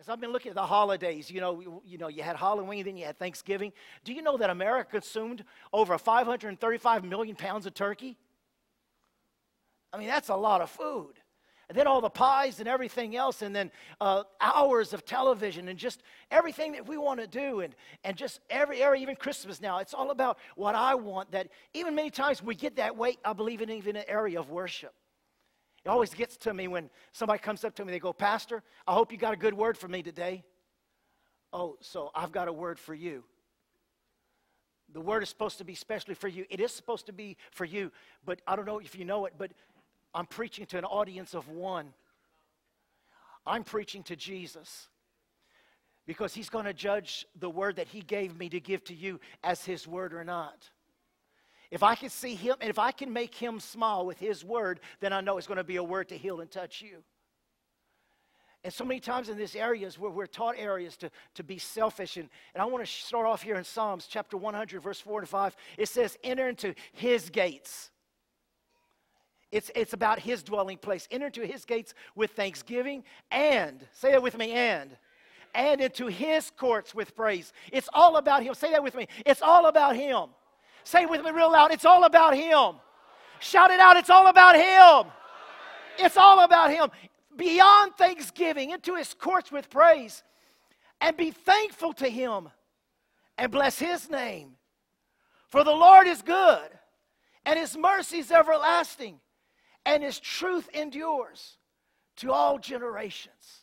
As I've been looking at the holidays, you know, you, know, you had Halloween, then you had Thanksgiving. Do you know that America consumed over 535 million pounds of turkey? I mean, that's a lot of food. And then all the pies and everything else, and then uh, hours of television and just everything that we want to do, and, and just every area, even Christmas now. It's all about what I want. That even many times we get that way, I believe, in even an area of worship. It always gets to me when somebody comes up to me, they go, Pastor, I hope you got a good word for me today. Oh, so I've got a word for you. The word is supposed to be specially for you. It is supposed to be for you, but I don't know if you know it, but I'm preaching to an audience of one. I'm preaching to Jesus because he's going to judge the word that he gave me to give to you as his word or not. If I can see him, and if I can make him smile with his word, then I know it's going to be a word to heal and touch you. And so many times in these areas where we're taught areas to, to be selfish. And, and I want to start off here in Psalms chapter 100, verse 4 and 5. It says, Enter into his gates. It's, it's about his dwelling place. Enter into his gates with thanksgiving and, say that with me, and, and into his courts with praise. It's all about him. Say that with me. It's all about him. Say with me real loud. It's all about Him. Shout it out. It's all about Him. It's all about Him. Beyond thanksgiving, into His courts with praise, and be thankful to Him and bless His name. For the Lord is good, and His mercy is everlasting, and His truth endures to all generations.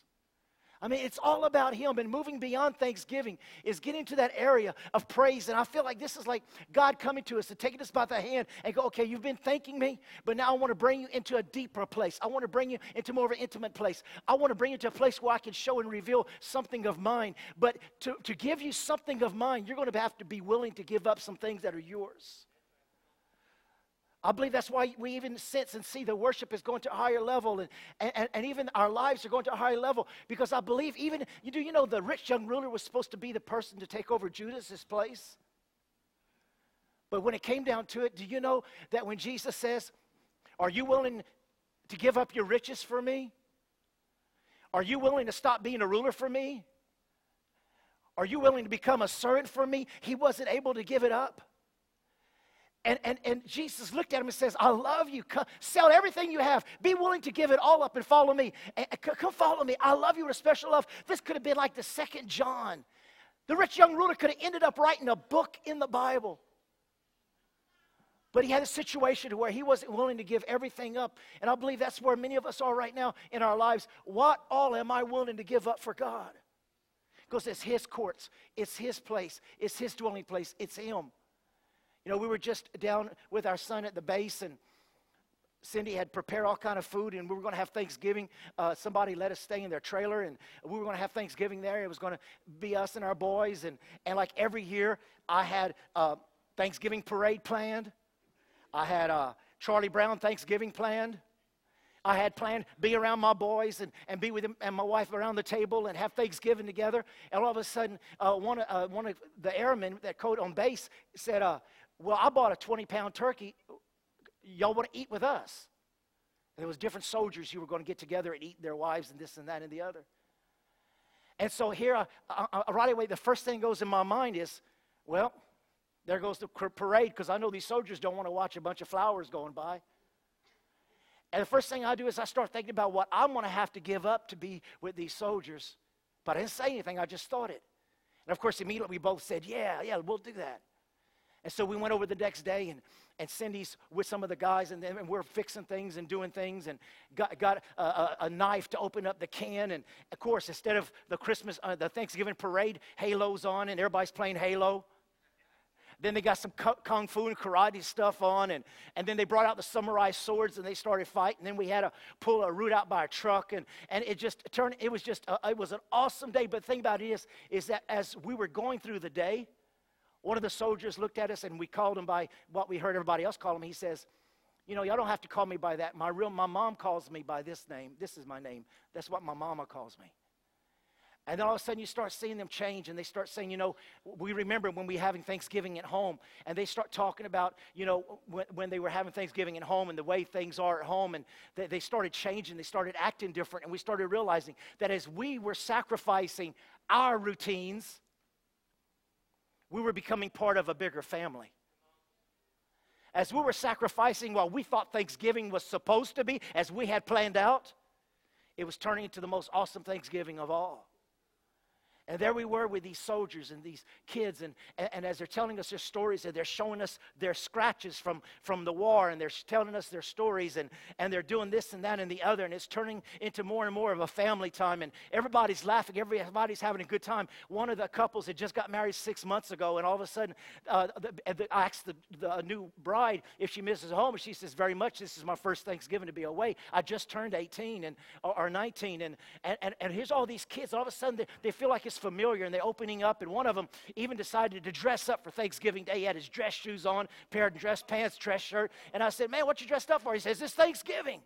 I mean, it's all about Him. And moving beyond Thanksgiving is getting to that area of praise. And I feel like this is like God coming to us and taking us by the hand and go, okay, you've been thanking me, but now I want to bring you into a deeper place. I want to bring you into more of an intimate place. I want to bring you to a place where I can show and reveal something of mine. But to, to give you something of mine, you're going to have to be willing to give up some things that are yours. I believe that's why we even sense and see the worship is going to a higher level and, and, and even our lives are going to a higher level because I believe even, you do you know the rich young ruler was supposed to be the person to take over Judas's place? But when it came down to it, do you know that when Jesus says, Are you willing to give up your riches for me? Are you willing to stop being a ruler for me? Are you willing to become a servant for me? He wasn't able to give it up. And, and, and Jesus looked at him and says, I love you. Come, sell everything you have. Be willing to give it all up and follow me. And, come follow me. I love you with a special love. This could have been like the second John. The rich young ruler could have ended up writing a book in the Bible. But he had a situation where he wasn't willing to give everything up. And I believe that's where many of us are right now in our lives. What all am I willing to give up for God? Because it's his courts, it's his place, it's his dwelling place, it's him. You know, we were just down with our son at the base, and Cindy had prepared all kind of food, and we were going to have Thanksgiving. Uh, somebody let us stay in their trailer, and we were going to have Thanksgiving there. It was going to be us and our boys, and and like every year, I had a Thanksgiving parade planned. I had a Charlie Brown Thanksgiving planned. I had planned be around my boys and, and be with them and my wife around the table and have Thanksgiving together. And all of a sudden, uh, one, uh, one of the airmen that code on base said, uh, well, I bought a 20 pound turkey. Y'all want to eat with us? And there was different soldiers who were going to get together and eat their wives and this and that and the other. And so here, I, I, I, right away, the first thing goes in my mind is, well, there goes the parade because I know these soldiers don't want to watch a bunch of flowers going by. And the first thing I do is I start thinking about what I'm going to have to give up to be with these soldiers. But I didn't say anything, I just thought it. And of course, immediately we both said, yeah, yeah, we'll do that. And so we went over the next day, and, and Cindy's with some of the guys, and, and we're fixing things and doing things, and got, got a, a, a, knife to open up the can. And of course, instead of the Christmas, uh, the Thanksgiving parade, Halo's on, and everybody's playing Halo. Then they got some kung fu and karate stuff on, and, and then they brought out the samurai swords and they started fighting. Then we had to pull a root out by a truck, and, and it just turned. It was just a, it was an awesome day. But the thing about it is, is that as we were going through the day, one of the soldiers looked at us and we called him by what we heard everybody else call him. He says, You know, y'all don't have to call me by that. My real my mom calls me by this name. This is my name. That's what my mama calls me. And then all of a sudden you start seeing them change and they start saying, you know, we remember when we were having Thanksgiving at home and they start talking about, you know, when, when they were having Thanksgiving at home and the way things are at home and they, they started changing, they started acting different and we started realizing that as we were sacrificing our routines, we were becoming part of a bigger family. As we were sacrificing what we thought Thanksgiving was supposed to be, as we had planned out, it was turning into the most awesome Thanksgiving of all. And there we were with these soldiers and these kids, and, and, and, as they're telling us their stories, and they're showing us their scratches from, from the war, and they're telling us their stories, and, and they're doing this and that and the other, and it's turning into more and more of a family time, and everybody's laughing, everybody's having a good time. One of the couples had just got married six months ago, and all of a sudden, uh, the, the, I asked the, the new bride if she misses home, and she says, Very much, this is my first Thanksgiving to be away. I just turned 18 and, or, or 19, and, and, and, and here's all these kids, all of a sudden, they, they feel like it's familiar and they're opening up. And one of them even decided to dress up for Thanksgiving Day. He had his dress shoes on, pair of dress pants, dress shirt. And I said, Man, what you dressed up for? He says, It's Thanksgiving.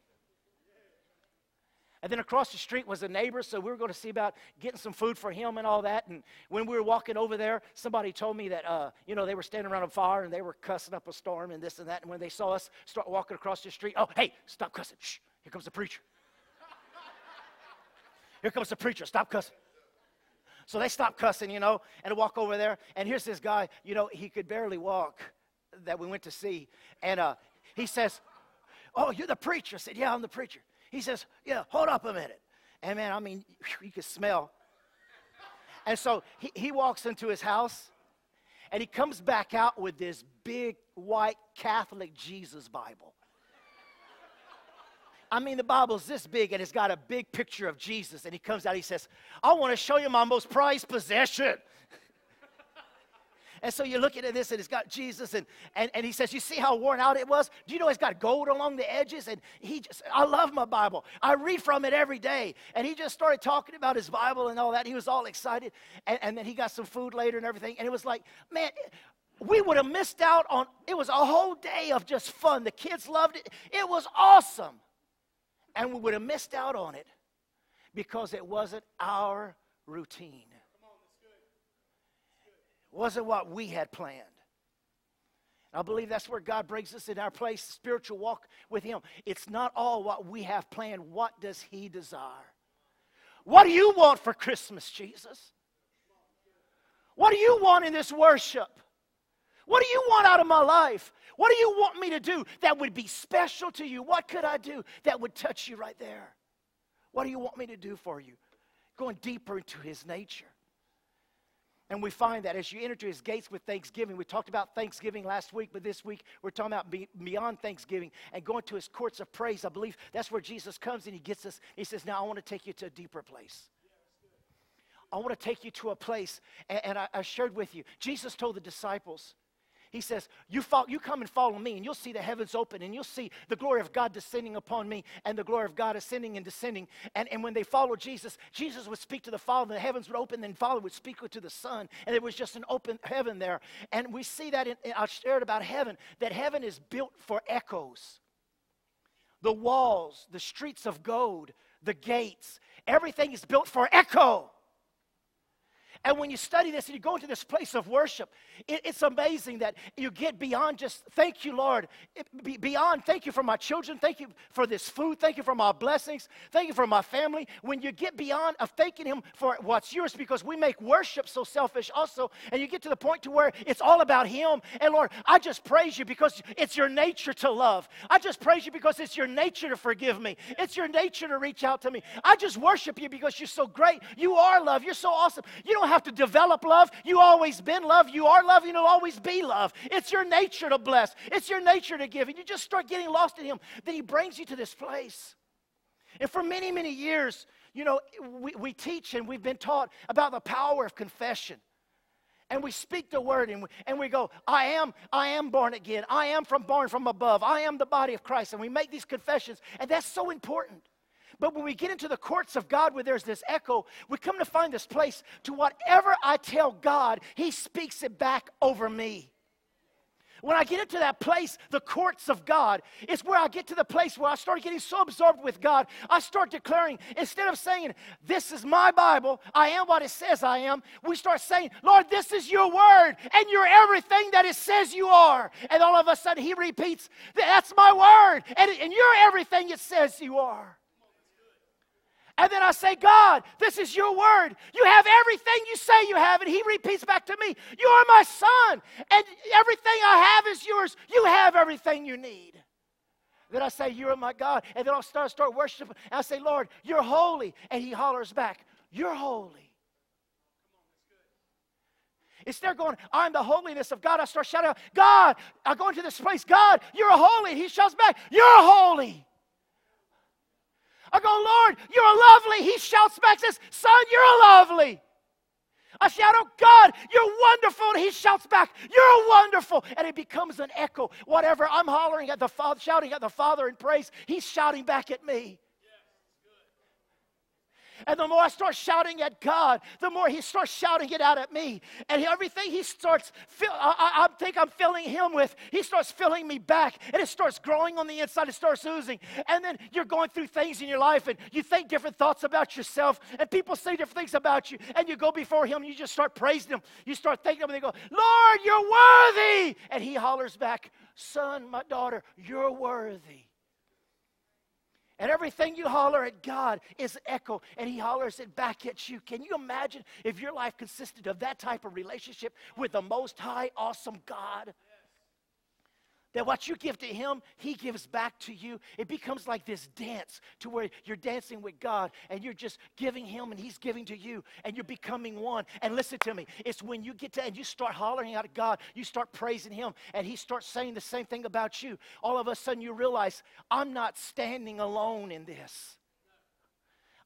And then across the street was a neighbor, so we were going to see about getting some food for him and all that. And when we were walking over there, somebody told me that, uh, you know, they were standing around a fire and they were cussing up a storm and this and that. And when they saw us start walking across the street, oh, hey, stop cussing. Shh, here comes the preacher. Here comes the preacher. Stop cussing. So they stopped cussing, you know, and walk over there. And here's this guy, you know, he could barely walk that we went to see. And uh, he says, Oh, you're the preacher. I said, Yeah, I'm the preacher. He says, Yeah, hold up a minute. And man, I mean, you could smell. And so he, he walks into his house and he comes back out with this big white Catholic Jesus Bible. I mean, the Bible's this big and it's got a big picture of Jesus. And he comes out, he says, I want to show you my most prized possession. and so you're looking at this and it's got Jesus and, and, and he says, You see how worn out it was? Do you know it's got gold along the edges? And he just, I love my Bible. I read from it every day. And he just started talking about his Bible and all that. He was all excited. And, and then he got some food later and everything. And it was like, man, we would have missed out on it was a whole day of just fun. The kids loved it. It was awesome. And we would have missed out on it because it wasn't our routine. It wasn't what we had planned. I believe that's where God brings us in our place, spiritual walk with Him. It's not all what we have planned. What does He desire? What do you want for Christmas, Jesus? What do you want in this worship? What do you want out of my life? What do you want me to do that would be special to you? What could I do that would touch you right there? What do you want me to do for you? Going deeper into his nature. And we find that as you enter his gates with thanksgiving, we talked about thanksgiving last week, but this week we're talking about beyond thanksgiving and going to his courts of praise. I believe that's where Jesus comes and he gets us. He says, Now I want to take you to a deeper place. I want to take you to a place. And, and I, I shared with you, Jesus told the disciples, he says, you, you come and follow me, and you'll see the heavens open, and you'll see the glory of God descending upon me, and the glory of God ascending and descending. And, and when they followed Jesus, Jesus would speak to the Father, the heavens would open, and the Father would speak to the Son, and there was just an open heaven there. And we see that in, in, I shared about heaven, that heaven is built for echoes. The walls, the streets of gold, the gates, everything is built for echo. And when you study this and you go into this place of worship, it, it's amazing that you get beyond just, thank you, Lord, it, beyond, thank you for my children, thank you for this food, thank you for my blessings, thank you for my family. When you get beyond of thanking Him for what's yours, because we make worship so selfish also, and you get to the point to where it's all about Him. And Lord, I just praise you because it's your nature to love. I just praise you because it's your nature to forgive me. It's your nature to reach out to me. I just worship you because you're so great. You are love. You're so awesome. You don't have to develop love. You always been love. You are love. You will always be love. It's your nature to bless. It's your nature to give. And you just start getting lost in Him. Then He brings you to this place. And for many, many years, you know, we, we teach and we've been taught about the power of confession and we speak the word and we, and we go i am i am born again i am from born from above i am the body of christ and we make these confessions and that's so important but when we get into the courts of God where there's this echo, we come to find this place to whatever I tell God, He speaks it back over me. when I get into that place, the courts of God, it's where I get to the place where I start getting so absorbed with God. I start declaring, instead of saying, This is my Bible, I am what it says I am, we start saying, Lord, this is your word, and you're everything that it says you are. And all of a sudden, He repeats, That's my word, and, and you're everything it says you are. And then I say, God, this is your word. You have everything you say you have. And he repeats back to me, You are my son. And everything I have is yours. You have everything you need. Then I say, You are my God. And then I'll start, start worshiping. And I say, Lord, you're holy. And he hollers back, You're holy. Instead of going, I'm the holiness of God, I start shouting out, God, I go into this place, God, you're holy. He shouts back, You're holy. I go, Lord, you're lovely. He shouts back, says, Son, you're lovely. I shout, Oh God, you're wonderful. And he shouts back, You're wonderful. And it becomes an echo. Whatever I'm hollering at the Father, shouting at the Father in praise, he's shouting back at me. And the more I start shouting at God, the more He starts shouting it out at me. And everything He starts, fill, I, I, think I'm filling Him with, He starts filling me back. And it starts growing on the inside, it starts oozing. And then you're going through things in your life and you think different thoughts about yourself. And people say different things about you. And you go before Him you just start praising Him. You start thanking Him and they go, Lord, you're worthy. And He hollers back, Son, my daughter, you're worthy. And everything you holler at God is echo, and He hollers it back at you. Can you imagine if your life consisted of that type of relationship with the Most High, awesome God? That what you give to him, he gives back to you. It becomes like this dance to where you're dancing with God and you're just giving him and he's giving to you and you're becoming one. And listen to me, it's when you get to and you start hollering out at God, you start praising him, and he starts saying the same thing about you. All of a sudden you realize, I'm not standing alone in this.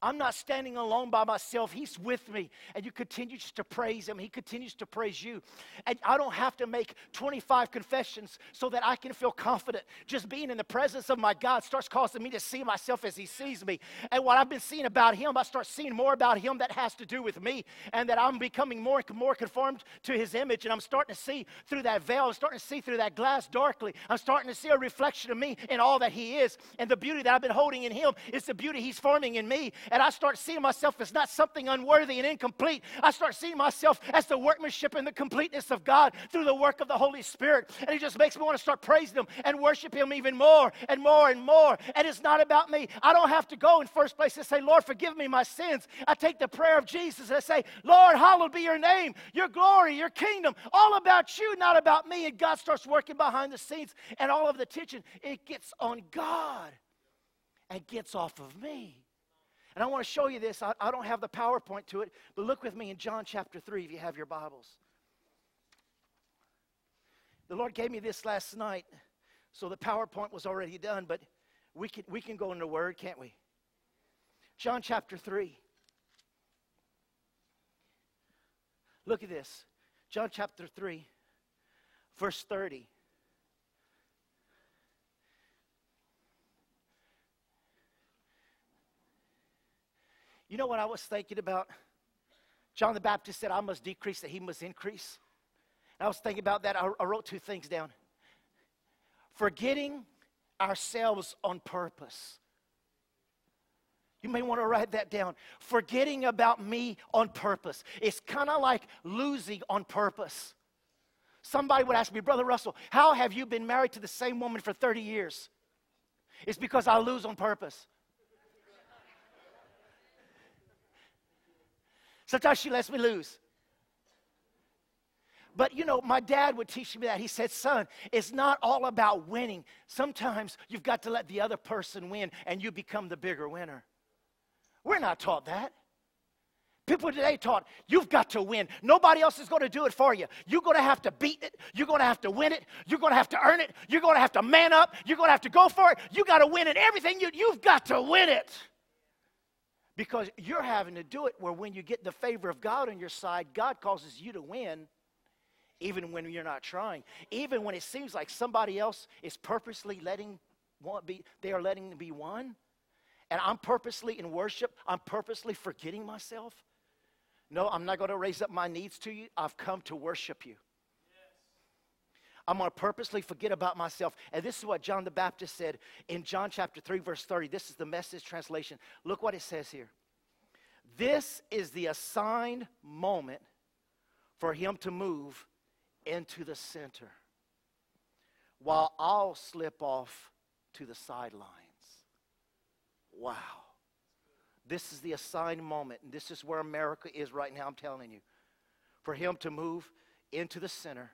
I'm not standing alone by myself. He's with me. And you continue to praise Him. He continues to praise you. And I don't have to make 25 confessions so that I can feel confident. Just being in the presence of my God starts causing me to see myself as He sees me. And what I've been seeing about Him, I start seeing more about Him that has to do with me. And that I'm becoming more and more conformed to His image. And I'm starting to see through that veil, I'm starting to see through that glass darkly. I'm starting to see a reflection of me in all that He is. And the beauty that I've been holding in Him is the beauty He's forming in me and I start seeing myself as not something unworthy and incomplete. I start seeing myself as the workmanship and the completeness of God through the work of the Holy Spirit. And it just makes me want to start praising Him and worship Him even more and more and more. And it's not about me. I don't have to go in first place and say, Lord, forgive me my sins. I take the prayer of Jesus and I say, Lord, hallowed be your name, your glory, your kingdom, all about you, not about me. And God starts working behind the scenes, and all of the attention, it gets on God and gets off of me. And I want to show you this. I, I don't have the PowerPoint to it, but look with me in John chapter 3 if you have your Bibles. The Lord gave me this last night, so the PowerPoint was already done, but we can, we can go into Word, can't we? John chapter 3. Look at this. John chapter 3, verse 30. You know what I was thinking about? John the Baptist said, I must decrease that he must increase. And I was thinking about that. I, I wrote two things down. Forgetting ourselves on purpose. You may want to write that down. Forgetting about me on purpose. It's kind of like losing on purpose. Somebody would ask me, Brother Russell, how have you been married to the same woman for 30 years? It's because I lose on purpose. Sometimes she lets me lose. But you know, my dad would teach me that. He said, Son, it's not all about winning. Sometimes you've got to let the other person win and you become the bigger winner. We're not taught that. People today taught you've got to win. Nobody else is going to do it for you. You're going to have to beat it. You're going to have to win it. You're going to have to earn it. You're going to have to man up. You're going to have to go for it. You got to win it. Everything you, you've got to win it. Because you're having to do it where when you get the favor of God on your side, God causes you to win even when you're not trying. Even when it seems like somebody else is purposely letting be, they are letting be one. And I'm purposely in worship, I'm purposely forgetting myself. No, I'm not going to raise up my needs to you. I've come to worship you. I'm going to purposely forget about myself. And this is what John the Baptist said in John chapter 3, verse 30. This is the message translation. Look what it says here. This is the assigned moment for him to move into the center while I'll slip off to the sidelines. Wow. This is the assigned moment, and this is where America is right now, I'm telling you. For him to move into the center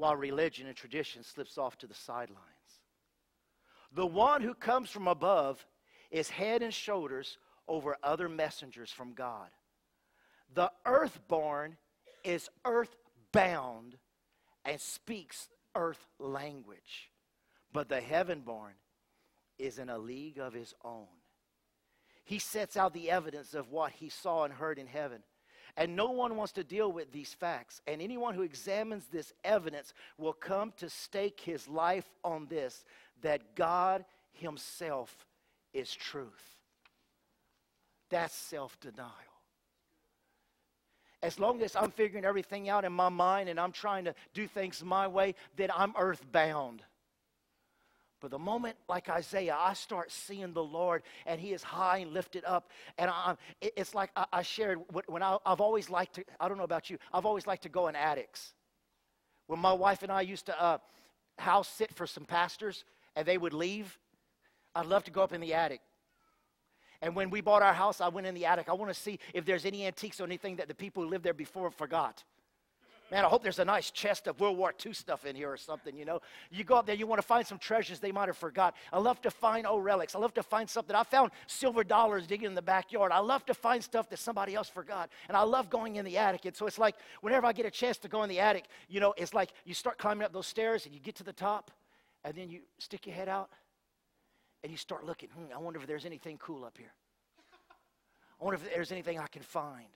while religion and tradition slips off to the sidelines. The one who comes from above is head and shoulders over other messengers from God. The earthborn is earthbound and speaks earth language, but the heavenborn is in a league of his own. He sets out the evidence of what he saw and heard in heaven. And no one wants to deal with these facts. And anyone who examines this evidence will come to stake his life on this that God Himself is truth. That's self denial. As long as I'm figuring everything out in my mind and I'm trying to do things my way, then I'm earthbound. But the moment, like Isaiah, I start seeing the Lord and He is high and lifted up, and I, it's like I, shared when I, have always liked to, I don't know about you, I've always liked to go in attics. When my wife and I used to uh, house sit for some pastors and they would leave, I'd love to go up in the attic. And when we bought our house, I went in the attic. I want to see if there's any antiques or anything that the people who lived there before forgot. Man, I hope there's a nice chest of World War II stuff in here or something, you know. You go up there, you want to find some treasures they might have forgot. I love to find old relics. I love to find something. I found silver dollars digging in the backyard. I love to find stuff that somebody else forgot. And I love going in the attic. And so it's like whenever I get a chance to go in the attic, you know, it's like you start climbing up those stairs and you get to the top and then you stick your head out and you start looking. Hmm, I wonder if there's anything cool up here. I wonder if there's anything I can find.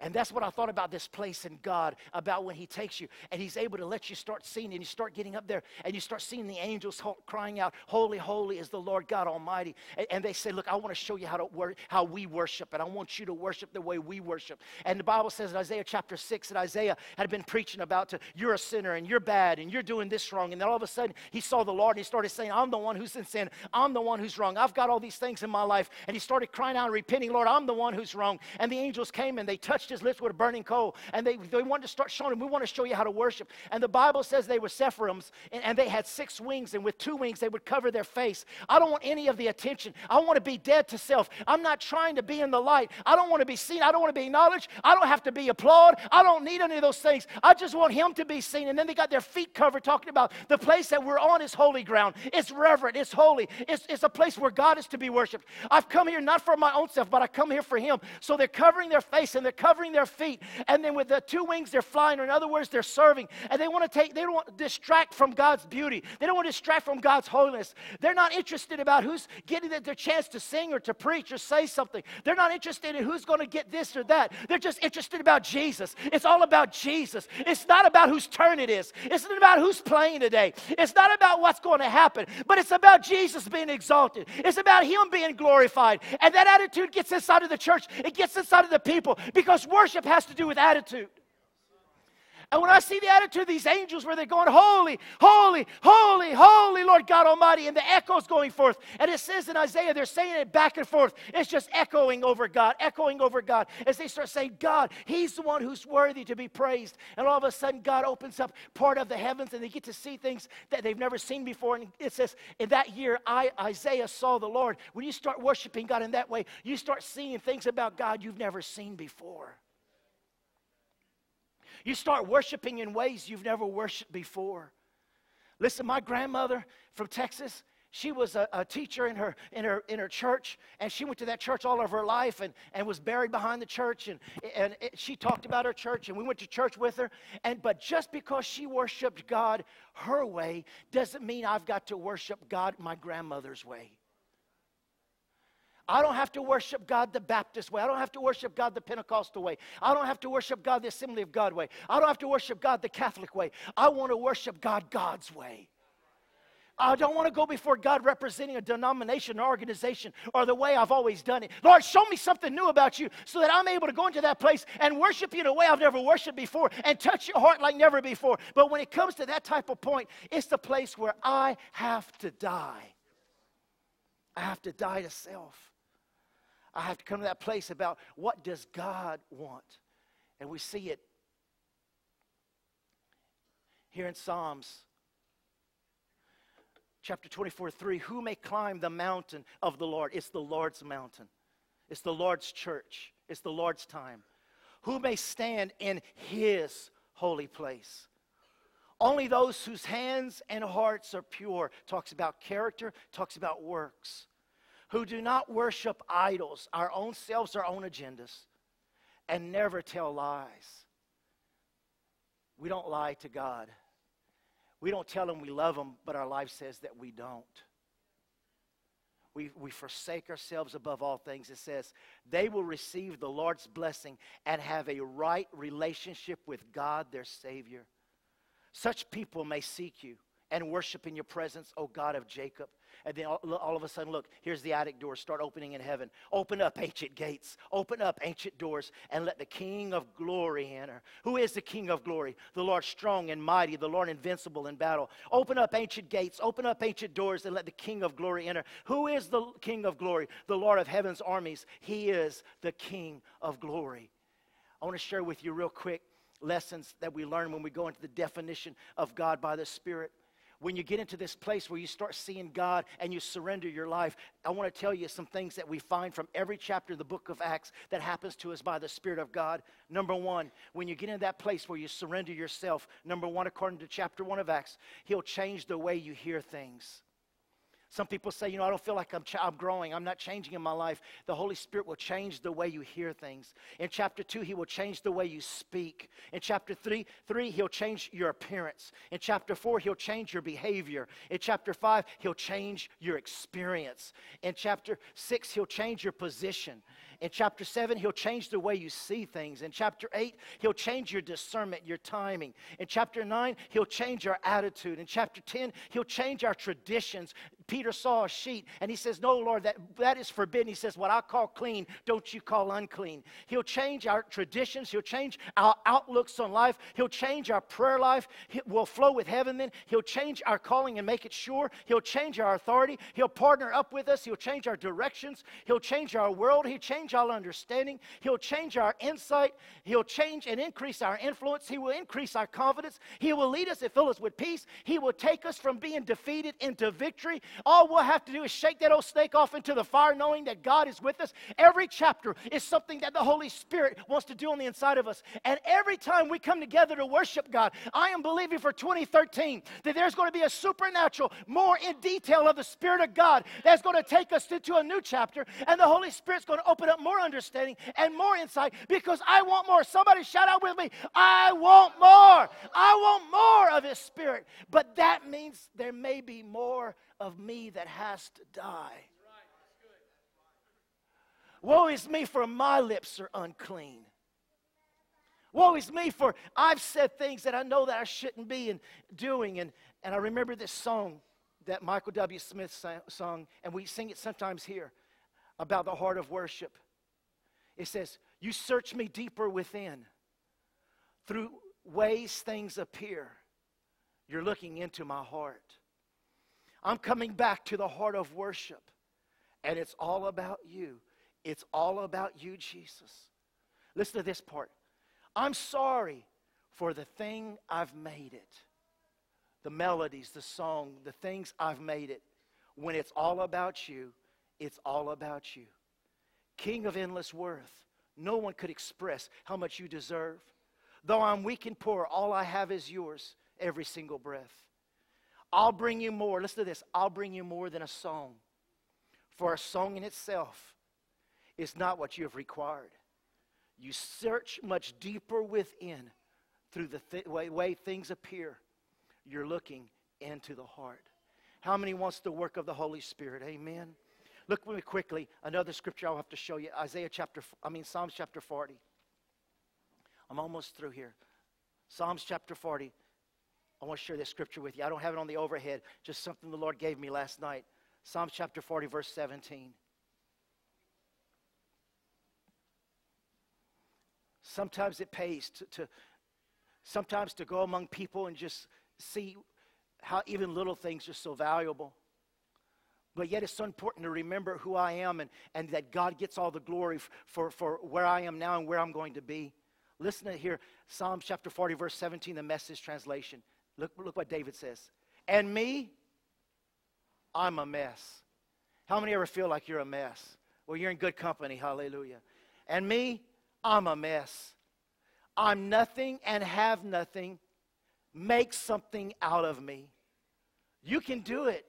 And that's what I thought about this place in God, about when He takes you and He's able to let you start seeing, and you start getting up there and you start seeing the angels crying out, Holy, holy is the Lord God Almighty. And, and they say, Look, I want to show you how, to wor- how we worship, and I want you to worship the way we worship. And the Bible says in Isaiah chapter 6 that Isaiah had been preaching about, to, You're a sinner and you're bad and you're doing this wrong. And then all of a sudden, he saw the Lord and he started saying, I'm the one who's in sin. I'm the one who's wrong. I've got all these things in my life. And he started crying out and repenting, Lord, I'm the one who's wrong. And the angels came and they touched his lips with a burning coal. And they, they wanted to start showing him, we want to show you how to worship. And the Bible says they were seraphims and, and they had six wings, and with two wings they would cover their face. I don't want any of the attention. I want to be dead to self. I'm not trying to be in the light. I don't want to be seen. I don't want to be acknowledged. I don't have to be applauded. I don't need any of those things. I just want him to be seen. And then they got their feet covered talking about the place that we're on is holy ground. It's reverent. It's holy. It's, it's a place where God is to be worshiped. I've come here not for my own self, but I come here for him. So they're covering their face and they're covering their feet. And then with the two wings, they're flying, or in other words, they're serving. And they want to take, they don't want to distract from God's beauty. They don't want to distract from God's holiness. They're not interested about who's getting their chance to sing or to preach or say something. They're not interested in who's going to get this or that. They're just interested about Jesus. It's all about Jesus. It's not about whose turn it is. It's not about who's playing today. It's not about what's going to happen, but it's about Jesus being exalted. It's about Him being glorified. And that attitude gets inside of the church, it gets inside of the people because worship has to do with attitude. And when I see the attitude of these angels where they're going, Holy, holy, holy, holy, Lord God Almighty, and the echoes going forth. And it says in Isaiah, they're saying it back and forth. It's just echoing over God, echoing over God as they start saying, God, He's the one who's worthy to be praised. And all of a sudden, God opens up part of the heavens and they get to see things that they've never seen before. And it says, In that year, I, Isaiah saw the Lord. When you start worshiping God in that way, you start seeing things about God you've never seen before. You start worshiping in ways you've never worshiped before. Listen, my grandmother from Texas, she was a, a, teacher in her, in, her, in her church, and she went to that church all of her life and, and was buried behind the church. And, and it, she talked about her church, and we went to church with her. And, but just because she worshiped God her way doesn't mean I've got to worship God my grandmother's way. I don't have to worship God the Baptist way. I don't have to worship God the Pentecostal way. I don't have to worship God the Assembly of God way. I don't have to worship God the Catholic way. I want to worship God God's way. I don't want to go before God representing a denomination or organization or the way I've always done it. Lord, show me something new about you so that I'm able to go into that place and worship you in a way I've never worshiped before and touch your heart like never before. But when it comes to that type of point, it's the place where I have to die. I have to die to self. I have to come to that place about what does God want? And we see it here in Psalms chapter 24, 3. Who may climb the mountain of the Lord? It's the Lord's mountain, it's the Lord's church, it's the Lord's time. Who may stand in his holy place? Only those whose hands and hearts are pure. Talks about character, talks about works. Who do not worship idols, our own selves, our own agendas, and never tell lies. We don't lie to God. We don't tell Him we love Him, but our life says that we don't. We, we forsake ourselves above all things. It says, they will receive the Lord's blessing and have a right relationship with God, their Savior. Such people may seek you and worship in your presence, O God of Jacob. And then all, all, of a sudden, look, here's the attic doors start opening in heaven. Open up ancient gates, open up ancient doors, and let the King of glory enter. Who is the King of glory? The Lord strong and mighty, the Lord invincible in battle. Open up ancient gates, open up ancient doors, and let the King of glory enter. Who is the King of glory? The Lord of heaven's armies. He is the King of glory. I want to share with you real quick lessons that we learn when we go into the definition of God by the Spirit when you get into this place where you start seeing God and you surrender your life, I want to tell you some things that we find from every chapter of the book of Acts that happens to us by the Spirit of God. Number one, when you get in that place where you surrender yourself, number one, according to chapter one of Acts, He'll change the way you hear things. Some people say, you know, I don't feel like I'm, ch- I'm growing. I'm not changing in my life. The Holy Spirit will change the way you hear things. In chapter 2, He will change the way you speak. In chapter 3, 3 He'll change your appearance. In chapter 4, He'll change your behavior. In chapter 5, He'll change your experience. In chapter 6, He'll change your position. In chapter 7, he'll change the way you see things. In chapter 8, he'll change your discernment, your timing. In chapter 9, he'll change our attitude. In chapter 10, he'll change our traditions. Peter saw a sheet and he says, No, Lord, that, that is forbidden. He says, What I call clean, don't you call unclean. He'll change our traditions. He'll change our outlooks on life. He'll change our prayer life. We'll flow with heaven then. He'll change our calling and make it sure. He'll change our authority. He'll partner up with us. He'll change our directions. He'll change our world. He'll change our understanding. He'll change our insight. He'll change and increase our influence. He will increase our confidence. He will lead us and fill us with peace. He will take us from being defeated into victory. All we'll have to do is shake that old snake off into the fire, knowing that God is with us. Every chapter is something that the Holy Spirit wants to do on the inside of us. And every time we come together to worship God, I am believing for 2013 that there's going to be a supernatural, more in detail of the Spirit of God that's going to take us into a new chapter. And the Holy Spirit's going to open up more understanding and more insight because I want more. Somebody shout out with me, I want more. I want more of His Spirit. But that means there may be more of me that has to die. Woe is me, for my lips are unclean. Woe is me, for I've said things that I know that I shouldn't be and doing. And, and I remember this song that Michael W. Smith sang, sung, and we sing it sometimes here about the heart of worship. It says, You search me deeper within. Through ways things appear, you're looking into my heart. I'm coming back to the heart of worship, and it's all about you. It's all about you, Jesus. Listen to this part. I'm sorry for the thing I've made it. The melodies, the song, the things I've made it. When it's all about you, it's all about you. King of endless worth. No one could express how much you deserve. Though I'm weak and poor, all I have is yours, every single breath. I'll bring you more. Listen to this. I'll bring you more than a song. For a song in itself is not what you have required. You search much deeper within through the th- way, way things appear. You're looking into the heart. How many wants the work of the Holy Spirit? Amen. Look with me quickly. Another scripture I'll have to show you. Isaiah chapter, I mean Psalms chapter 40. I'm almost through here. Psalms chapter 40. I want to share this scripture with you. I don't have it on the overhead, just something the Lord gave me last night. Psalms chapter 40, verse 17. Sometimes it pays to, to sometimes to go among people and just see how even little things are so valuable. But yet it's so important to remember who I am and, and that God gets all the glory for, for where I am now and where I'm going to be. Listen to here, Psalms chapter 40, verse 17, the message translation. Look, look what David says. And me, I'm a mess. How many ever feel like you're a mess? Well, you're in good company, hallelujah. And me, I'm a mess. I'm nothing and have nothing. Make something out of me. You can do it.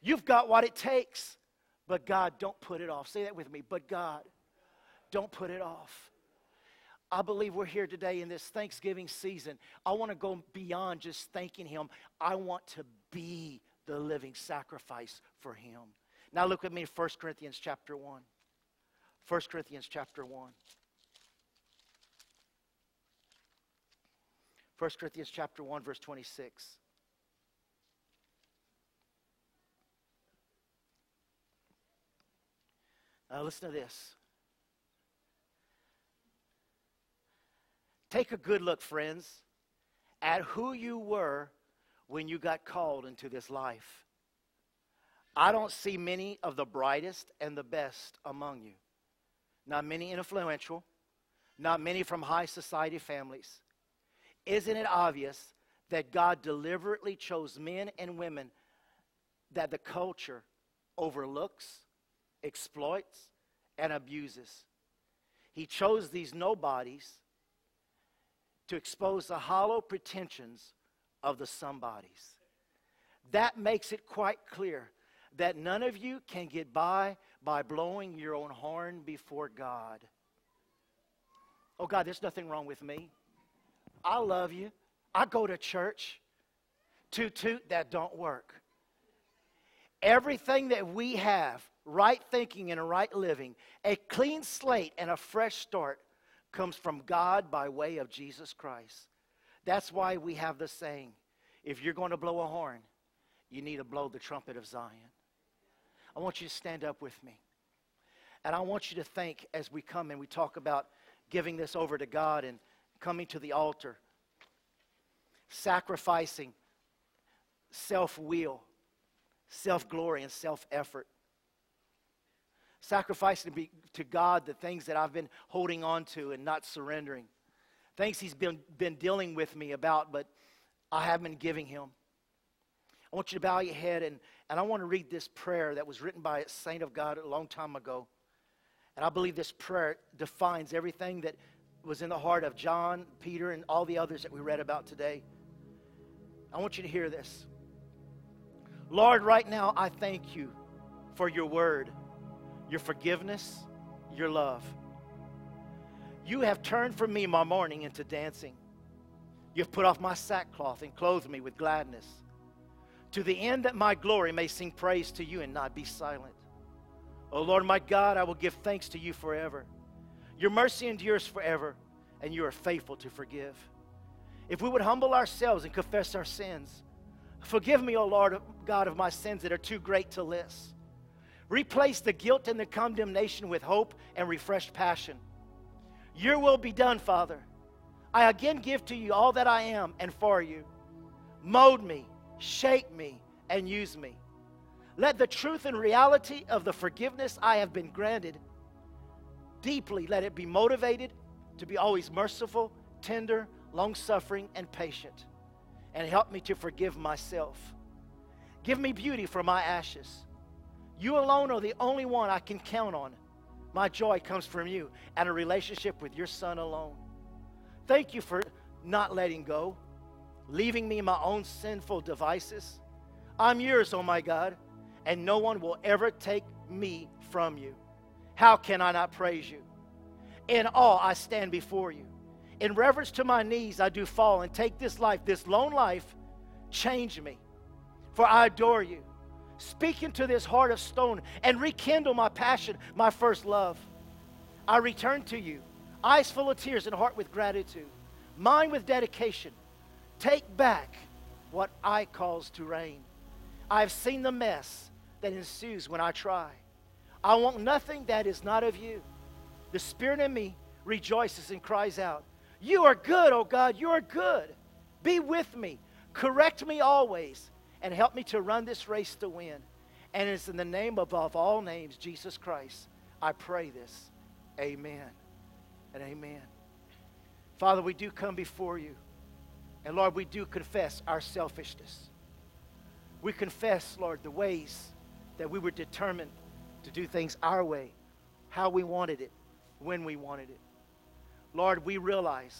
You've got what it takes. But God, don't put it off. Say that with me. But God, don't put it off. I believe we're here today in this Thanksgiving season. I want to go beyond just thanking Him. I want to be the living sacrifice for Him. Now look at me 1 Corinthians chapter 1. 1 Corinthians chapter 1. 1 Corinthians chapter 1 verse 26. Now listen to this. Take a good look, friends, at who you were when you got called into this life. I don't see many of the brightest and the best among you. Not many influential, not many from high society families. Isn't it obvious that God deliberately chose men and women that the culture overlooks, exploits, and abuses? He chose these nobodies to expose the hollow pretensions of the somebodies. That makes it quite clear that none of you can get by by blowing your own horn before God. Oh, God, there's nothing wrong with me. I love you. I go to church. Toot toot, that don't work. Everything that we have, right thinking and a right living, a clean slate and a fresh start, comes from God by way of Jesus Christ. That's why we have the saying if you're going to blow a horn, you need to blow the trumpet of Zion. I want you to stand up with me. And I want you to think as we come and we talk about giving this over to God and coming to the altar, sacrificing self will, self glory, and self effort. Sacrificing to, be, to God the things that I've been holding on to and not surrendering. Things He's been, been dealing with me about, but I haven't been giving Him. I want you to bow your head and, and I want to read this prayer that was written by a saint of God a long time ago. And I believe this prayer defines everything that was in the heart of John, Peter, and all the others that we read about today. I want you to hear this. Lord, right now, I thank you for your word, your forgiveness, your love. You have turned from me my mourning into dancing. You've put off my sackcloth and clothed me with gladness, to the end that my glory may sing praise to you and not be silent. O Lord my God, I will give thanks to you forever. Your mercy endures forever, and you are faithful to forgive. If we would humble ourselves and confess our sins, forgive me, O Lord God, of my sins that are too great to list. Replace the guilt and the condemnation with hope and refreshed passion. Your will be done, Father. I again give to you all that I am and for you. Mold me, shape me, and use me. Let the truth and reality of the forgiveness I have been granted deeply let it be motivated to be always merciful, tender, long suffering, and patient. And help me to forgive myself. Give me beauty for my ashes. You alone are the only one I can count on. My joy comes from you and a relationship with your Son alone. Thank you for not letting go, leaving me my own sinful devices. I'm yours, oh my God, and no one will ever take me from you. How can I not praise you? In awe, I stand before you. In reverence to my knees, I do fall and take this life, this lone life, change me. For I adore you. Speak into this heart of stone and rekindle my passion, my first love. I return to you, eyes full of tears and heart with gratitude, mind with dedication. Take back what I cause to reign. I've seen the mess that ensues when I try. I want nothing that is not of you. The Spirit in me rejoices and cries out, You are good, O God, you are good. Be with me, correct me always, and help me to run this race to win. And it's in the name above all names, Jesus Christ, I pray this. Amen and amen. Father, we do come before you. And Lord, we do confess our selfishness. We confess, Lord, the ways that we were determined to do things our way, how we wanted it, when we wanted it. Lord, we realize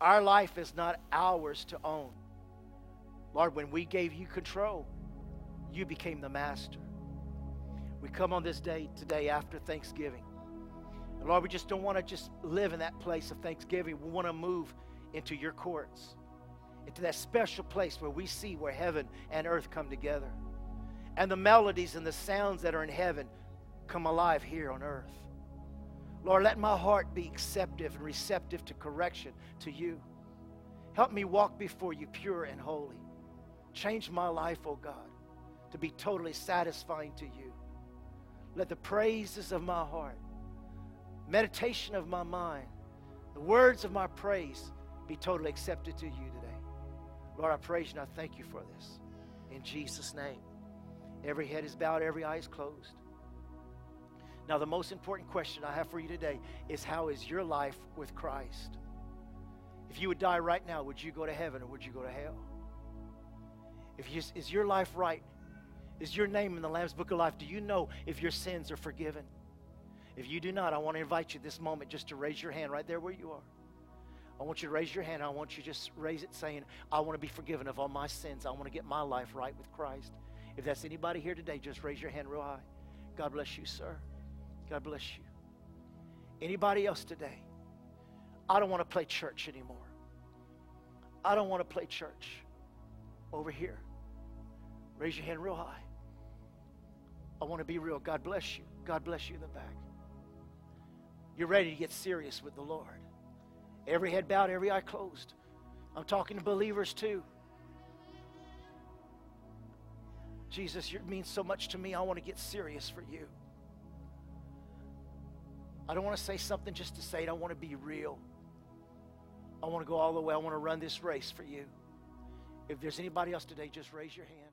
our life is not ours to own. Lord, when we gave you control, you became the master. We come on this day today after Thanksgiving. And Lord, we just don't want to just live in that place of Thanksgiving. We want to move into your courts, into that special place where we see where heaven and earth come together. And the melodies and the sounds that are in heaven come alive here on earth. Lord, let my heart be acceptive and receptive to correction to you. Help me walk before you pure and holy. Change my life, oh God, to be totally satisfying to you. Let the praises of my heart, meditation of my mind, the words of my praise be totally accepted to you today. Lord, I praise you and I thank you for this. In Jesus' name. Every head is bowed, every eye is closed. Now, the most important question I have for you today is how is your life with Christ? If you would die right now, would you go to heaven or would you go to hell? If you, is your life right? Is your name in the Lamb's Book of Life? Do you know if your sins are forgiven? If you do not, I want to invite you this moment just to raise your hand right there where you are. I want you to raise your hand. I want you to just raise it saying, I want to be forgiven of all my sins. I want to get my life right with Christ. If that's anybody here today, just raise your hand real high. God bless you, sir. God bless you. Anybody else today? I don't want to play church anymore. I don't want to play church. Over here. Raise your hand real high. I want to be real. God bless you. God bless you in the back. You're ready to get serious with the Lord. Every head bowed, every eye closed. I'm talking to believers too. Jesus, you mean so much to me. I want to get serious for you. I don't want to say something just to say it. I want to be real. I want to go all the way. I want to run this race for you. If there's anybody else today, just raise your hand.